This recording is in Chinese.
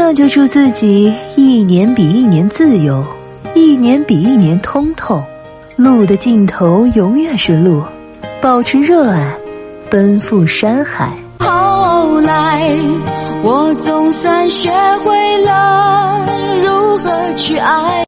那就祝自己一年比一年自由一年比一年通透。路的尽头永远是路保持热爱奔赴山海。后来我总算学会了如何去爱。